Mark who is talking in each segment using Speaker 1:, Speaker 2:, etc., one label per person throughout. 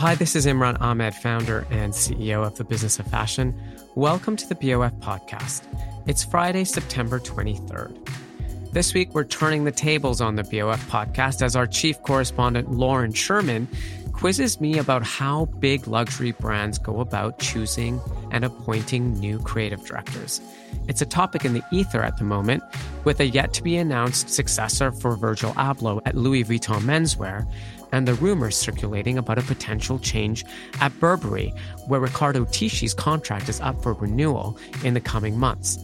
Speaker 1: Hi, this is Imran Amed, founder and CEO of the Business of Fashion. Welcome to the BOF podcast. It's Friday, September 23rd. This week, we're turning the tables on the BOF podcast as our chief correspondent, Lauren Sherman, quizzes me about how big luxury brands go about choosing and appointing new creative directors. It's a topic in the ether at the moment, with a yet to be announced successor for Virgil Abloh at Louis Vuitton Menswear, and the rumors circulating about a potential change at Burberry, where Riccardo Tisci's contract is up for renewal in the coming months.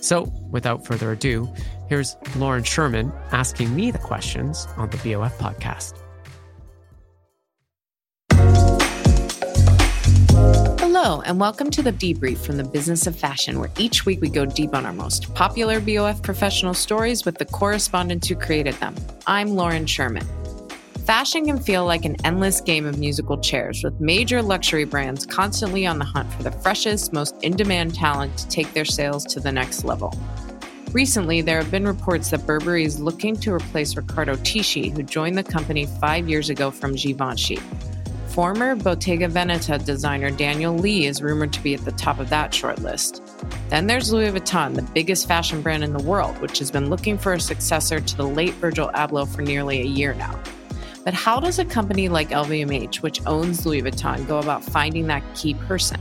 Speaker 1: So, without further ado, here's Lauren Sherman asking me the questions on the BOF podcast.
Speaker 2: Hello, and welcome to the debrief from the business of fashion, where each week we go deep on our most popular BOF professional stories with the correspondents who created them. I'm Lauren Sherman. Fashion can feel like an endless game of musical chairs, with major luxury brands constantly on the hunt for the freshest, most in demand talent to take their sales to the next level. Recently, there have been reports that Burberry is looking to replace Riccardo Tisci, who joined the company five years ago from Givenchy. Former Bottega Veneta designer Daniel Lee is rumored to be at the top of that shortlist. Then there's Louis Vuitton, the biggest fashion brand in the world, which has been looking for a successor to the late Virgil Abloh for nearly a year now. But how does a company like LVMH, which owns Louis Vuitton, go about finding that key person?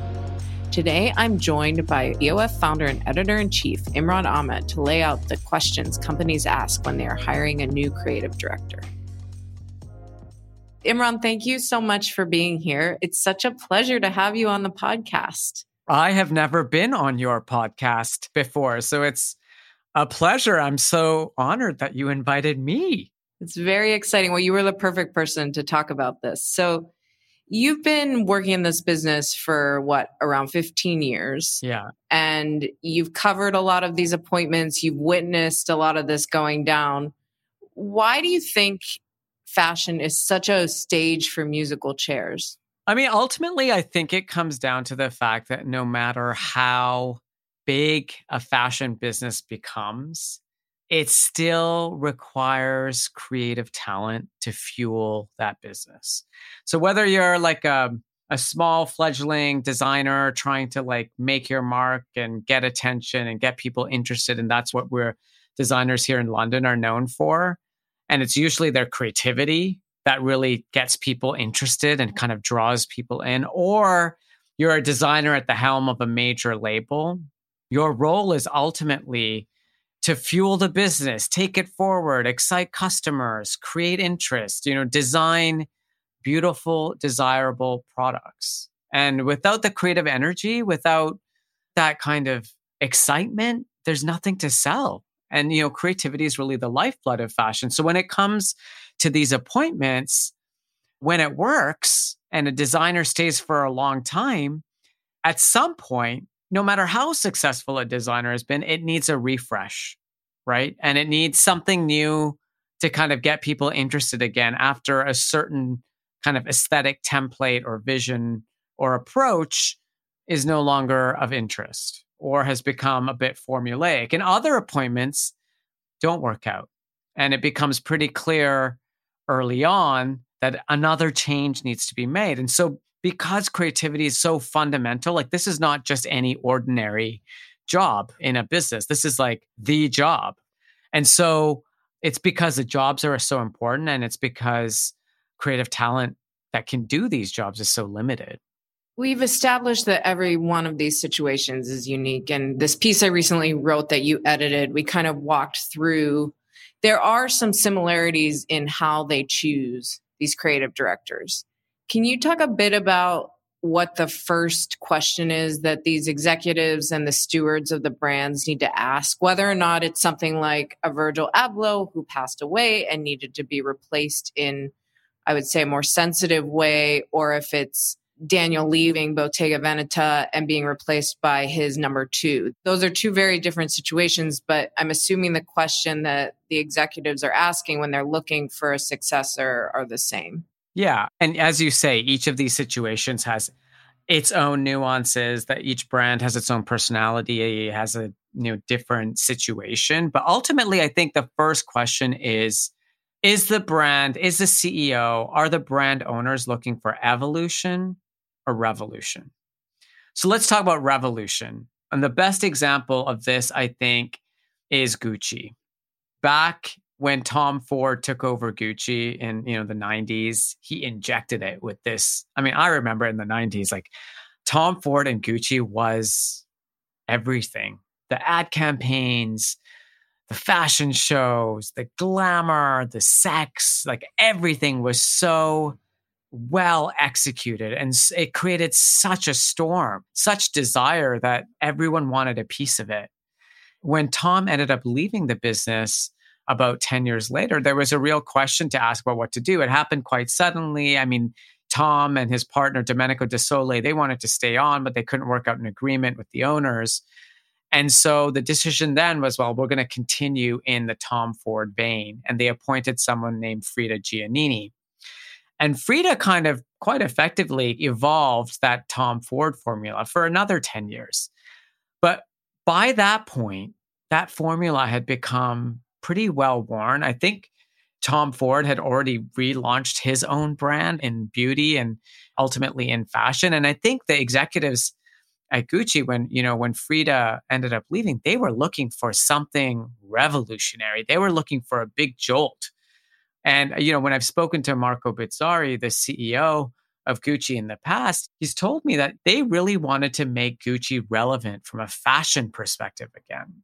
Speaker 2: Today, I'm joined by BOF founder and editor in chief, Imran Amed, to lay out the questions companies ask when they are hiring a new creative director. Imran, thank you so much for being here. It's such a pleasure to have you on the podcast.
Speaker 1: I have never been on your podcast before, so it's a pleasure. I'm so honored that you invited me.
Speaker 2: It's very exciting. Well, you were the perfect person to talk about this. So, you've been working in this business for what, around 15 years?
Speaker 1: Yeah.
Speaker 2: And you've covered a lot of these appointments, you've witnessed a lot of this going down. Why do you think fashion is such a stage for musical chairs?
Speaker 1: I mean, ultimately, I think it comes down to the fact that no matter how big a fashion business becomes, it still requires creative talent to fuel that business. So whether you're like a, a small fledgling designer trying to like make your mark and get attention and get people interested. And that's what we're designers here in London are known for. And it's usually their creativity that really gets people interested and kind of draws people in. Or you're a designer at the helm of a major label. Your role is ultimately to fuel the business, take it forward, excite customers, create interest, you know, design beautiful, desirable products. And without the creative energy, without that kind of excitement, there's nothing to sell. And, you know, creativity is really the lifeblood of fashion. So when it comes to these appointments, when it works and a designer stays for a long time, at some point, no matter how successful a designer has been, it needs a refresh, right? And it needs something new to kind of get people interested again after a certain kind of aesthetic template or vision or approach is no longer of interest or has become a bit formulaic. And other appointments don't work out. And it becomes pretty clear early on that another change needs to be made. And so, because creativity is so fundamental, like this is not just any ordinary job in a business, this is like the job. And so, it's because the jobs are so important and it's because creative talent that can do these jobs is so limited.
Speaker 2: We've established that every one of these situations is unique. And this piece I recently wrote that you edited, we kind of walked through. There are some similarities in how they choose these creative directors. Can you talk a bit about what the first question is that these executives and the stewards of the brands need to ask, whether or not it's something like a Virgil Abloh who passed away and needed to be replaced in, I would say, a more sensitive way, or if it's Daniel leaving Bottega Veneta and being replaced by his number two. Those are two very different situations, but I'm assuming the question that the executives are asking when they're looking for a successor are the same.
Speaker 1: Yeah. And as you say, each of these situations has its own nuances, that each brand has its own personality, has a you know different situation. But ultimately, I think the first question is is the brand, is the CEO, are the brand owners looking for evolution or revolution? So let's talk about revolution. And the best example of this, I think, is Gucci. Back when Tom Ford took over Gucci in you know the 90s, he injected it with this. I mean, I remember in the 90s, like Tom Ford and Gucci was everything. The ad campaigns, the fashion shows, the glamour, the sex, like everything was so well executed and it created such a storm, such desire that everyone wanted a piece of it. When Tom ended up leaving the business, about 10 years later, there was a real question to ask about what to do. It happened quite suddenly. I mean, Tom and his partner, Domenico De Sole, they wanted to stay on, but they couldn't work out an agreement with the owners. And so the decision then was, well, we're going to continue in the Tom Ford vein. And they appointed someone named Frida Giannini. And Frida kind of quite effectively evolved that Tom Ford formula for another 10 years. But by that point, that formula had become pretty well worn. I think Tom Ford had already relaunched his own brand in beauty and ultimately in fashion. And I think the executives at Gucci, when you know when Frida ended up leaving, they were looking for something revolutionary. They were looking for a big jolt. And you know, when I've spoken to Marco Bizzarri, the CEO of Gucci in the past, he's told me that they really wanted to make Gucci relevant from a fashion perspective again.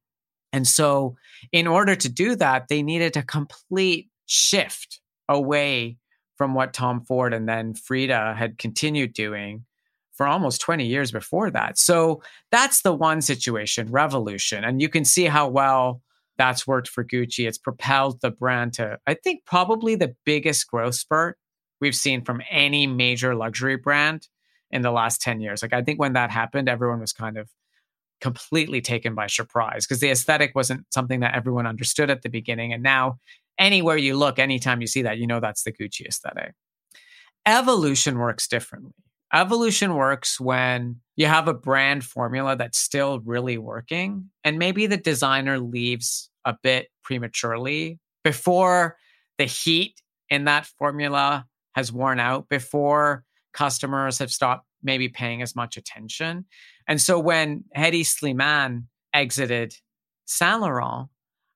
Speaker 1: And so, in order to do that, they needed a complete shift away from what Tom Ford and then Frida had continued doing for almost 20 years before that. So, that's the one situation, revolution. And you can see how well that's worked for Gucci. It's propelled the brand to, I think, probably the biggest growth spurt we've seen from any major luxury brand in the last 10 years. Like, I think when that happened, everyone was kind of completely taken by surprise because the aesthetic wasn't something that everyone understood at the beginning. And now, anywhere you look, anytime you see that, you know that's the Gucci aesthetic. Evolution works differently. Evolution works when you have a brand formula that's still really working, and maybe the designer leaves a bit prematurely before the heat in that formula has worn out, before customers have stopped maybe paying as much attention. And so when Hedi Slimane exited Saint Laurent,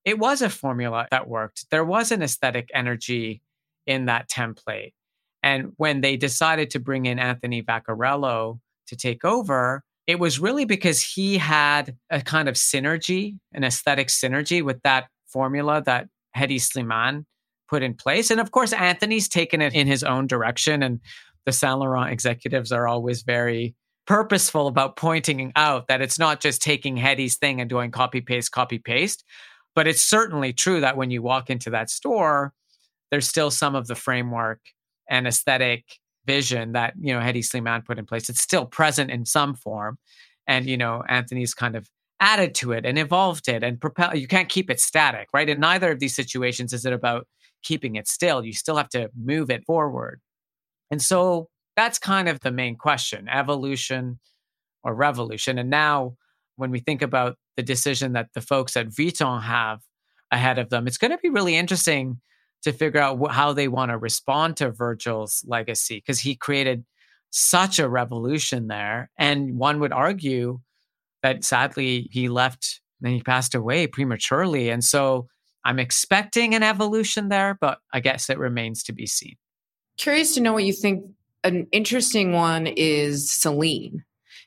Speaker 1: it was a formula that worked. There was an aesthetic energy in that template. And when they decided to bring in Anthony Vaccarello to take over, it was really because he had a kind of synergy, an aesthetic synergy with that formula that Hedi Slimane put in place. And of course, Anthony's taken it in his own direction. And the Saint Laurent executives are always very purposeful about pointing out that it's not just taking Hedi's thing and doing copy paste, copy paste. But it's certainly true that when you walk into that store, there's still some of the framework and aesthetic vision that, you know, Hedi Slimane put in place. It's still present in some form. And, you know, Anthony's kind of added to it and evolved it and propel you can't keep it static, right? In neither of these situations is it about keeping it still. You still have to move it forward. And so that's kind of the main question evolution or revolution. And now, when we think about the decision that the folks at Vuitton have ahead of them, it's going to be really interesting to figure out wh- how they want to respond to Virgil's legacy because he created such a revolution there. And one would argue that sadly he left and he passed away prematurely. And so I'm expecting an evolution there, but I guess it remains to be seen.
Speaker 2: Curious to know what you think. An interesting one is Celine,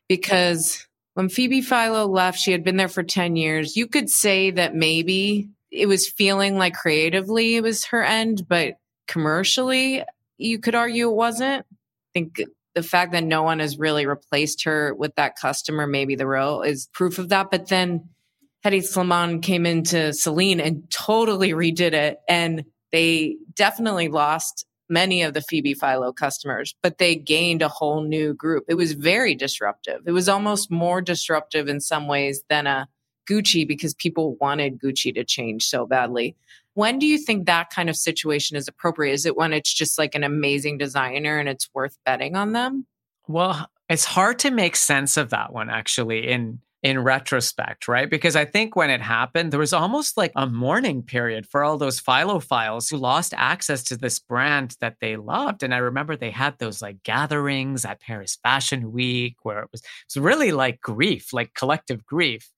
Speaker 2: because when Phoebe Philo left, she had been there for 10 years. You could say that maybe it was feeling like creatively it was her end, but commercially, you could argue it wasn't. I think the fact that no one has really replaced her with that customer, maybe the role is proof of that. But then Hedi Slimane came into Celine and totally redid it. And they definitely lost many of the Phoebe Philo customers, but they gained a whole new group. It was very disruptive. It was almost more disruptive in some ways than a Gucci because people wanted Gucci to change so badly. When do you think that kind of situation is appropriate? Is it when it's just like an amazing designer and it's worth betting on them?
Speaker 1: Well, it's hard to make sense of that one actually in in retrospect, right? Because I think when it happened, there was almost like a mourning period for all those Philophiles who lost access to this brand that they loved. And I remember they had those like gatherings at Paris Fashion Week where it was, it was really like grief, like collective grief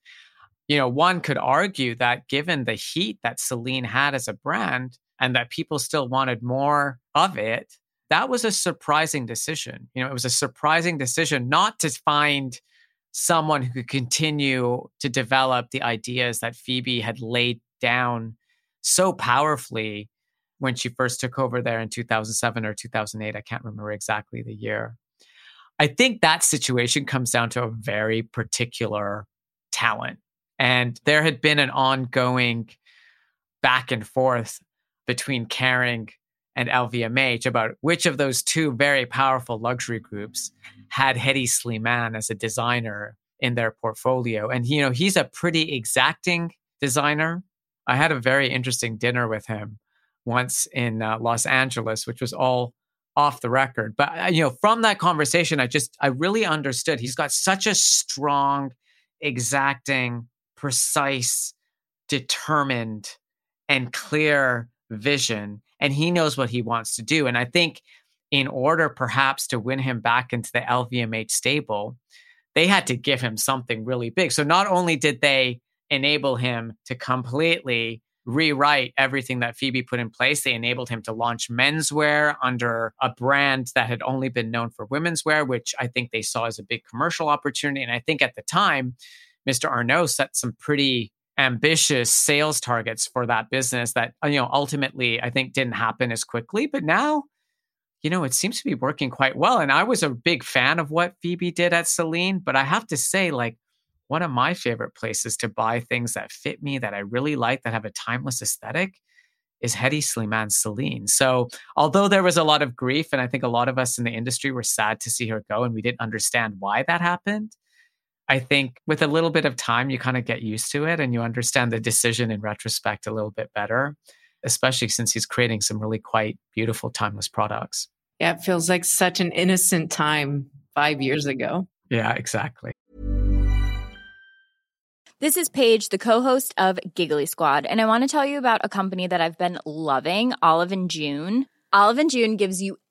Speaker 1: you know, one could argue that given the heat that Celine had as a brand and that people still wanted more of it, that was a surprising decision. You know, it was a surprising decision not to find someone who could continue to develop the ideas that Phoebe had laid down so powerfully when she first took over there in 2007 or 2008. I can't remember exactly the year. I think that situation comes down to a very particular talent and there had been an ongoing back and forth between Kering and LVMH about which of those two very powerful luxury groups had Hedi Slimane as a designer in their portfolio. And, you know, he's a pretty exacting designer. I had a very interesting dinner with him once in uh, Los Angeles, which was all off the record. But, uh, you know, from that conversation, I just, I really understood he's got such a strong, exacting precise, determined, and clear vision. And he knows what he wants to do. And I think in order perhaps to win him back into the LVMH stable, they had to give him something really big. So not only did they enable him to completely rewrite everything that Phoebe put in place. They enabled him to launch menswear under a brand that had only been known for women's wear, which I think they saw as a big commercial opportunity. And I think at the time, Mr. Arnault set some pretty ambitious sales targets for that business that uh, you know ultimately I think didn't happen as quickly but now you know it seems to be working quite well and I was a big fan of what Phoebe did at Celine but I have to say like one of my favorite places to buy things that fit me that I really like that have a timeless aesthetic is Hedi Slimane Celine. So, although there was a lot of grief, and I think a lot of us in the industry were sad to see her go, and we didn't understand why that happened, I think with a little bit of time, you kind of get used to it and you understand the decision in retrospect a little bit better, especially since he's creating some really quite beautiful, timeless products.
Speaker 2: Yeah, it feels like such an innocent time five years ago.
Speaker 1: Yeah, exactly.
Speaker 3: This is Paige, the co-host of Giggly Squad, and I want to tell you about a company that I've been loving, Olive and June. Olive and June gives you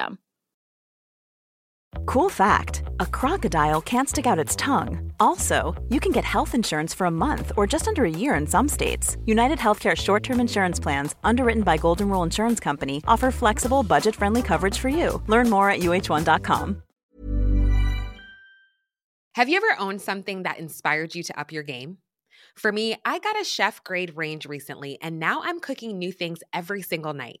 Speaker 3: system.
Speaker 4: Cool fact a crocodile can't stick out its tongue. Also, you can get health insurance for a month or just under a year in some states. United Healthcare short term insurance plans, underwritten by Golden Rule Insurance Company, offer flexible, budget friendly coverage for you. Learn more at uh1.com.
Speaker 5: Have you ever owned something that inspired you to up your game? For me, I got a chef grade range recently, and now I'm cooking new things every single night.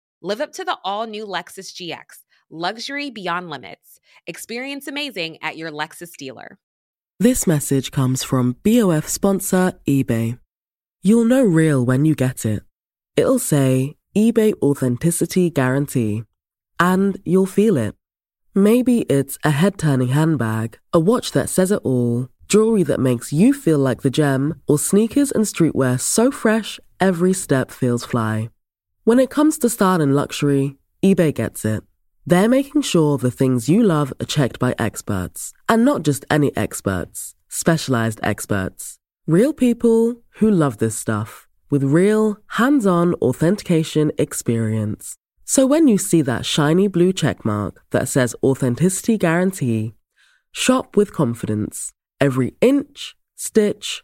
Speaker 5: Live up to the all new Lexus GX Luxury beyond limits. Experience amazing at your Lexus dealer.
Speaker 6: This message comes from BOF sponsor eBay. You'll know real when you get it. It'll say eBay Authenticity Guarantee. And you'll feel it. Maybe it's a head turning handbag, a watch that says it all, jewelry that makes you feel like the gem, or sneakers and streetwear so fresh every step feels fly. When it comes to style and luxury, eBay gets it. They're making sure the things you love are checked by experts, and not just any experts, specialized experts. Real people who love this stuff with real, hands on authentication experience. So when you see that shiny blue checkmark that says Authenticity Guarantee, shop with confidence. Every inch, stitch,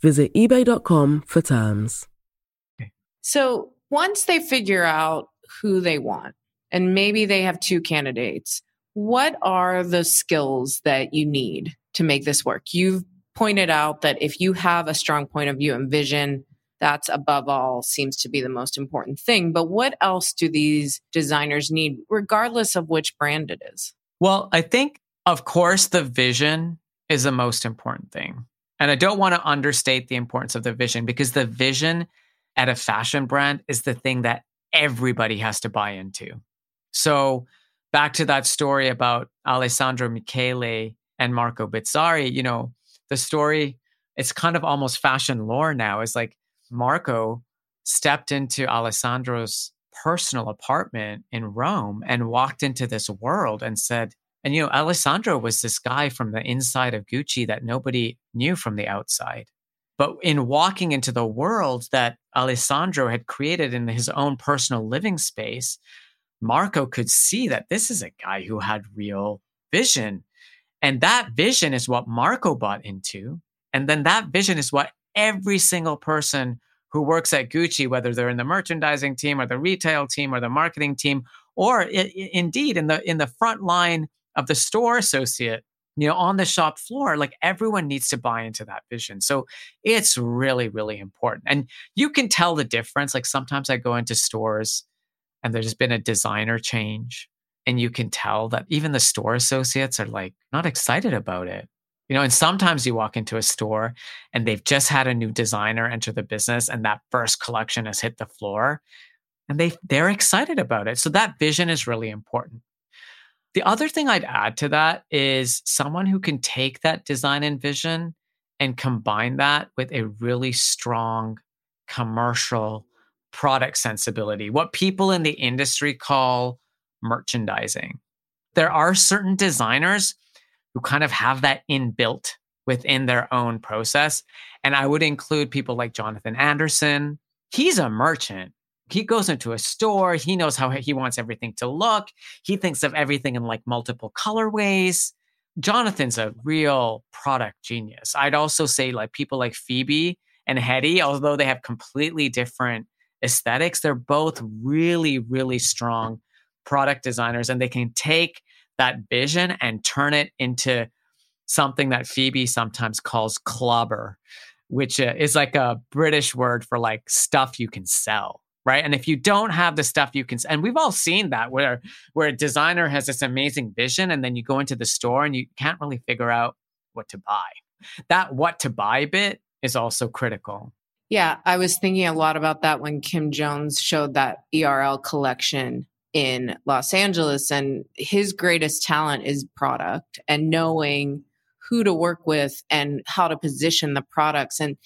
Speaker 6: Visit eBay.com for terms.
Speaker 2: So once they figure out who they want, and maybe they have two candidates. What are the skills that you need to make this work? You've pointed out that if you have a strong point of view and vision, that's above all seems to be the most important thing. But what else do these designers need, regardless of which brand it is?
Speaker 1: Well, I think, of course, the vision is the most important thing. And I don't want to understate the importance of the vision because the vision at a fashion brand is the thing that everybody has to buy into. So back to that story about Alessandro Michele and Marco Bizzarri, you know, the story, it's kind of almost fashion lore now. Is like Marco stepped into Alessandro's personal apartment in Rome and walked into this world and said, and you know, Alessandro was this guy from the inside of Gucci that nobody knew from the outside. But in walking into the world that Alessandro had created in his own personal living space, Marco could see that this is a guy who had real vision. And that vision is what Marco bought into. And then that vision is what every single person who works at Gucci, whether they're in the merchandising team or the retail team or the marketing team, or it, indeed in the in the front line of the store associate, you know, on the shop floor, like everyone needs to buy into that vision. So it's really, really important. And you can tell the difference. Like sometimes I go into stores and there's been a designer change and you can tell that even the store associates are like not excited about it you know and sometimes you walk into a store and they've just had a new designer enter the business and that first collection has hit the floor and they they're excited about it so that vision is really important the other thing i'd add to that is someone who can take that design and vision and combine that with a really strong commercial product sensibility, what people in the industry call merchandising. There are certain designers who kind of have that inbuilt within their own process. And I would include people like Jonathan Anderson. He's a merchant. He goes into a store, he knows how he wants everything to look. He thinks of everything in like multiple colorways. Jonathan's a real product genius. I'd also say like people like Phoebe and Hedi, although they have completely different aesthetics, they're both really, really strong product designers and they can take that vision and turn it into something that Phoebe sometimes calls clobber, which uh, is like a British word for like stuff you can sell right? And if you don't have the stuff you can, and we've all seen that where where a designer has this amazing vision, and then you go into the store and you can't really figure out what to buy. That what to buy bit is also critical.
Speaker 2: Yeah, I was thinking a lot about that when Kim Jones showed that ERL collection in Los Angeles, and his greatest talent is product and knowing who to work with and how to position the products and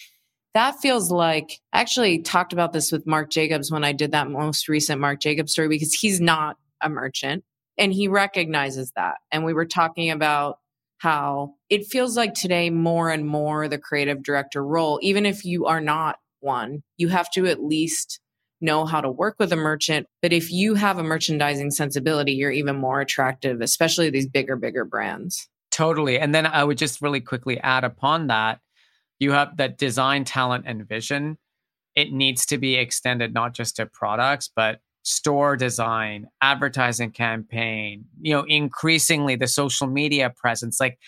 Speaker 2: that feels like I actually talked about this with Marc Jacobs when I did that most recent Marc Jacobs story because he's not a merchant and he recognizes that. And we were talking about how it feels like today more and more the creative director role, even if you are not one, you have to at least know how to work with a merchant. But if you have a merchandising sensibility, you're even more attractive, especially these bigger, bigger brands.
Speaker 1: Totally. And then I would just really quickly add upon that you have that design talent and vision it needs to be extended not just to products but store design advertising campaign you know increasingly the social media presence. Like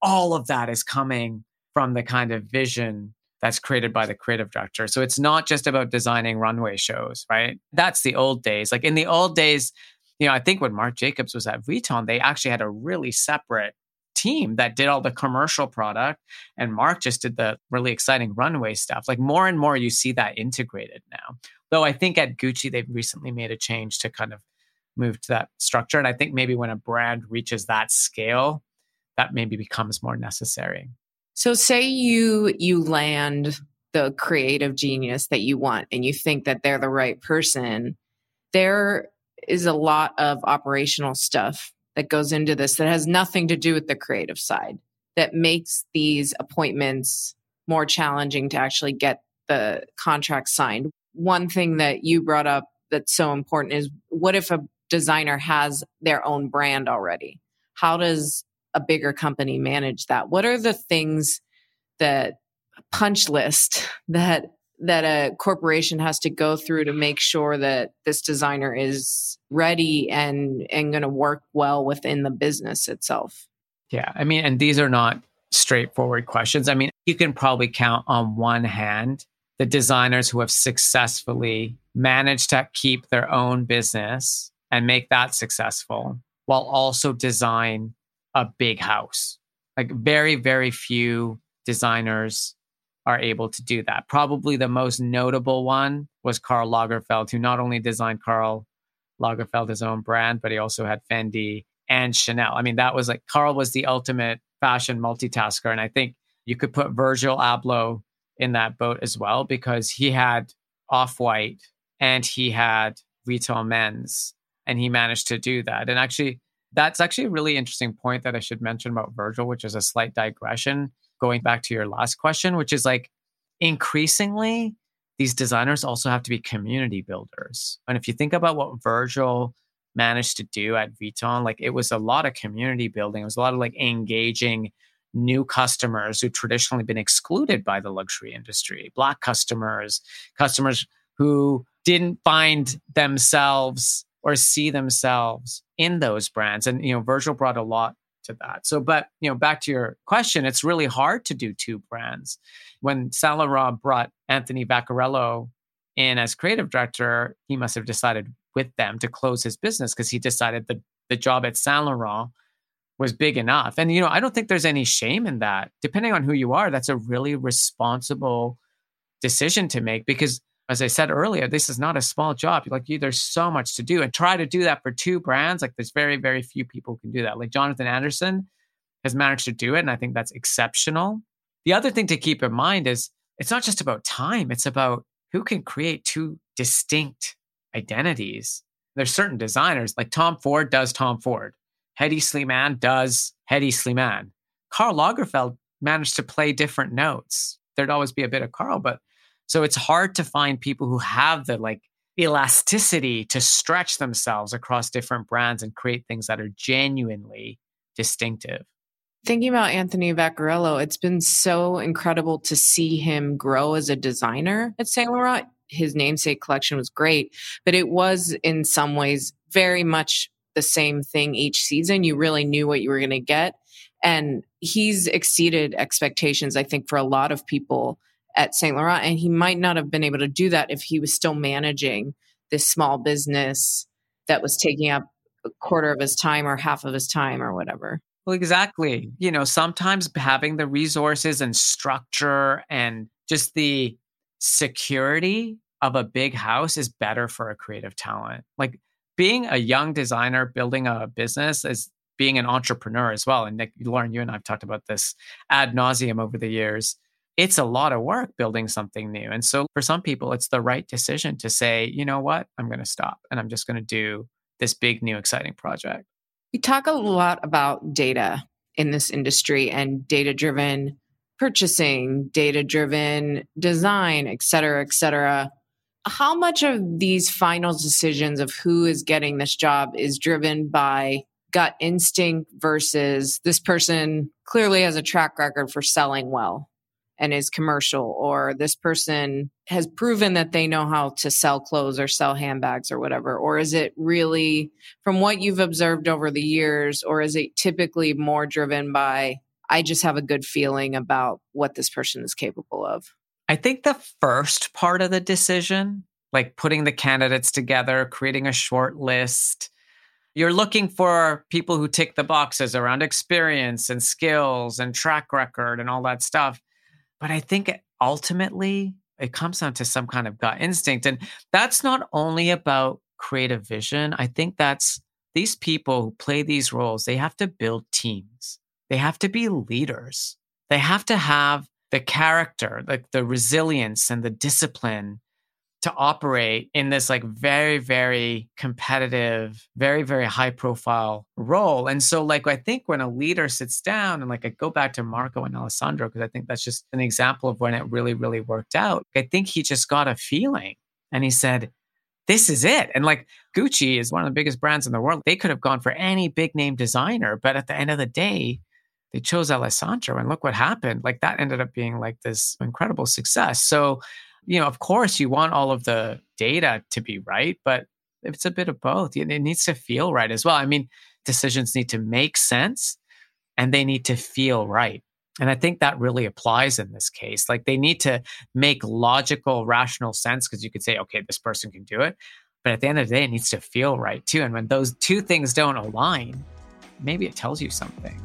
Speaker 1: all of that is coming from the kind of vision that's created by the creative director. So it's not just about designing runway shows right? That's the old days. Like in the old days you know i think when marc jacobs was at vuitton they actually had a really separate team that did all the commercial product and Marc just did the really exciting runway stuff. Like more and more you see that integrated now. Though I think at Gucci they've recently made a change to kind of move to that structure and I think maybe when a brand reaches that scale that maybe becomes more necessary.
Speaker 2: So say you you land the creative genius that you want and you think that they're the right person, there is a lot of operational stuff that goes into this that has nothing to do with the creative side that makes these appointments more challenging to actually get the contract signed. One thing that you brought up that's so important is what if a designer has their own brand already? How does a bigger company manage that? What are the things that punch list that that a corporation has to go through to make sure that this designer is ready and and going to work well within the business itself.
Speaker 1: Yeah i mean and these are not straightforward questions. I mean you can probably count on one hand the designers who have successfully managed to keep their own business and make that successful while also design a big house. Like very very few designers are able to do that. Probably the most notable one was Karl Lagerfeld, who not only designed Karl Lagerfeld his own brand, but he also had Fendi and Chanel. I mean, that was like Karl was the ultimate fashion multitasker. And I think you could put Virgil Abloh in that boat as well because he had Off White and he had Vuitton Men's and he managed to do that. And actually, that's actually a really interesting point that I should mention about Virgil, which is a slight digression going back to your last question, which is like increasingly these designers also have to be community builders. And if you think about what Virgil managed to do at Vuitton, like it was a lot of community building. It was a lot of like engaging new customers who traditionally been excluded by the luxury industry, black customers, customers who didn't find themselves or see themselves in those brands. And you know, Virgil brought a lot to that. So, but you know, back to your question, it's really hard to do two brands. When Saint Laurent brought Anthony Vaccarello in as creative director, he must have decided with them to close his business because he decided the the job at Saint Laurent was big enough. And you know, I don't think there's any shame in that. Depending on who you are, that's a really responsible decision to make because as I said earlier, this is not a small job. Like you, there's so much to do, and try to do that for two brands. Like there's very, very few people who can do that. Like Jonathan Anderson has managed to do it, and I think that's exceptional. The other thing to keep in mind is it's not just about time, it's about who can create two distinct identities. There's certain designers, like Tom Ford does Tom Ford, Hedi Slimane does Hedi Slimane. Karl Lagerfeld managed to play different notes. There'd always be a bit of Karl, but so it's hard to find people who have the like elasticity to stretch themselves across different brands and create things that are genuinely distinctive.
Speaker 2: Thinking about Anthony Vaccarello, it's been so incredible to see him grow as a designer at Saint Laurent. His namesake collection was great, but it was in some ways very much the same thing each season. You really knew what you were going to get. And he's exceeded expectations, I think, for a lot of people at Saint Laurent. And he might not have been able to do that if he was still managing this small business that was taking up a quarter of his time or half of his time or whatever.
Speaker 1: Well, exactly. You know, sometimes having the resources and structure and just the security of a big house is better for a creative talent. Like being a young designer building a business is being an entrepreneur as well. And Nick, Lauren, you and I've talked about this ad nauseum over the years. It's a lot of work building something new. And so for some people, it's the right decision to say, you know what, I'm going to stop and I'm just going to do this big, new, exciting project.
Speaker 2: We talk a lot about data in this industry and data driven purchasing, data driven design, et cetera, et cetera. How much of these final decisions of who is getting this job is driven by gut instinct versus this person clearly has a track record for selling well? And is commercial or this person has proven that they know how to sell clothes or sell handbags or whatever or is it really from what you've observed over the years or is it typically more driven by i just have a good feeling about what this person is capable of
Speaker 1: i think the first part of the decision like putting the candidates together creating a short list you're looking for people who tick the boxes around experience and skills and track record and all that stuff but I think ultimately it comes down to some kind of gut instinct. And that's not only about creative vision. I think that's these people who play these roles, they have to build teams. They have to be leaders. They have to have the character, like the resilience and the discipline to operate in this like very very competitive very very high profile role. And so like i think when a leader sits down and like i go back to marco and alessandro because i think that's just an example of when it really really worked out. I think he just got a feeling and he said this is it. And like gucci is one of the biggest brands in the world. They could have gone for any big name designer but at the end of the day they chose alessandro and look what happened. Like that ended up being like this incredible success. So you know, of course, you want all of the data to be right, but it's a bit of both. It needs to feel right as well. I mean, decisions need to make sense and they need to feel right. And I think that really applies in this case. Like they need to make logical, rational sense because you could say, okay, this person can do it. But at the end of the day, it needs to feel right too. And when those two things don't align, maybe it tells you something.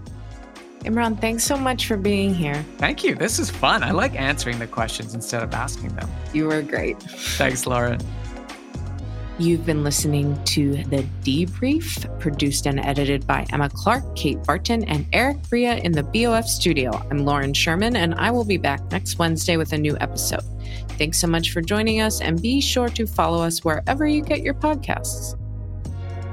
Speaker 2: Imran, thanks so much for being here.
Speaker 1: Thank you. This is fun. I like answering the questions instead of asking them.
Speaker 2: You were great.
Speaker 1: Thanks, Lauren.
Speaker 2: You've been listening to The Debrief, produced and edited by Emma Clark, Kate Barton, and Eric Bria in the BOF studio. I'm Lauren Sherman, and I will be back next Wednesday with a new episode. Thanks so much for joining us, and be sure to follow us wherever you get your podcasts.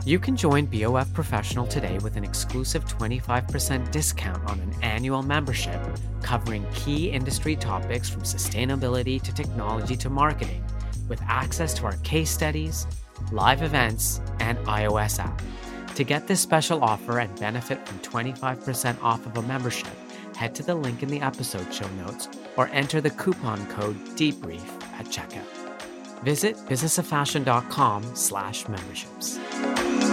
Speaker 1: You can join BOF Professional today with an exclusive 25% discount on an annual membership covering key industry topics from sustainability to technology to marketing, with access to our case studies, live events, and iOS app. To get this special offer and benefit from 25% off of a membership, head to the link in the episode show notes or enter the coupon code DEBRIEF at checkout. Visit businessoffashion.com slash memberships.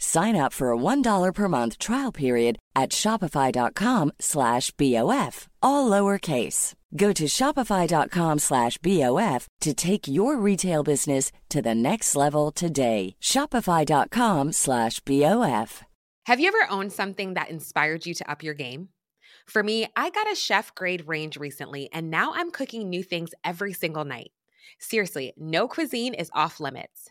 Speaker 7: Sign up for a $1 per month trial period at shopify.com slash BOF, all lowercase. Go to shopify.com slash BOF to take your retail business to the next level today. Shopify.com slash BOF.
Speaker 5: Have you ever owned something that inspired you to up your game? For me, I got a chef grade range recently, and now I'm cooking new things every single night. Seriously, no cuisine is off limits.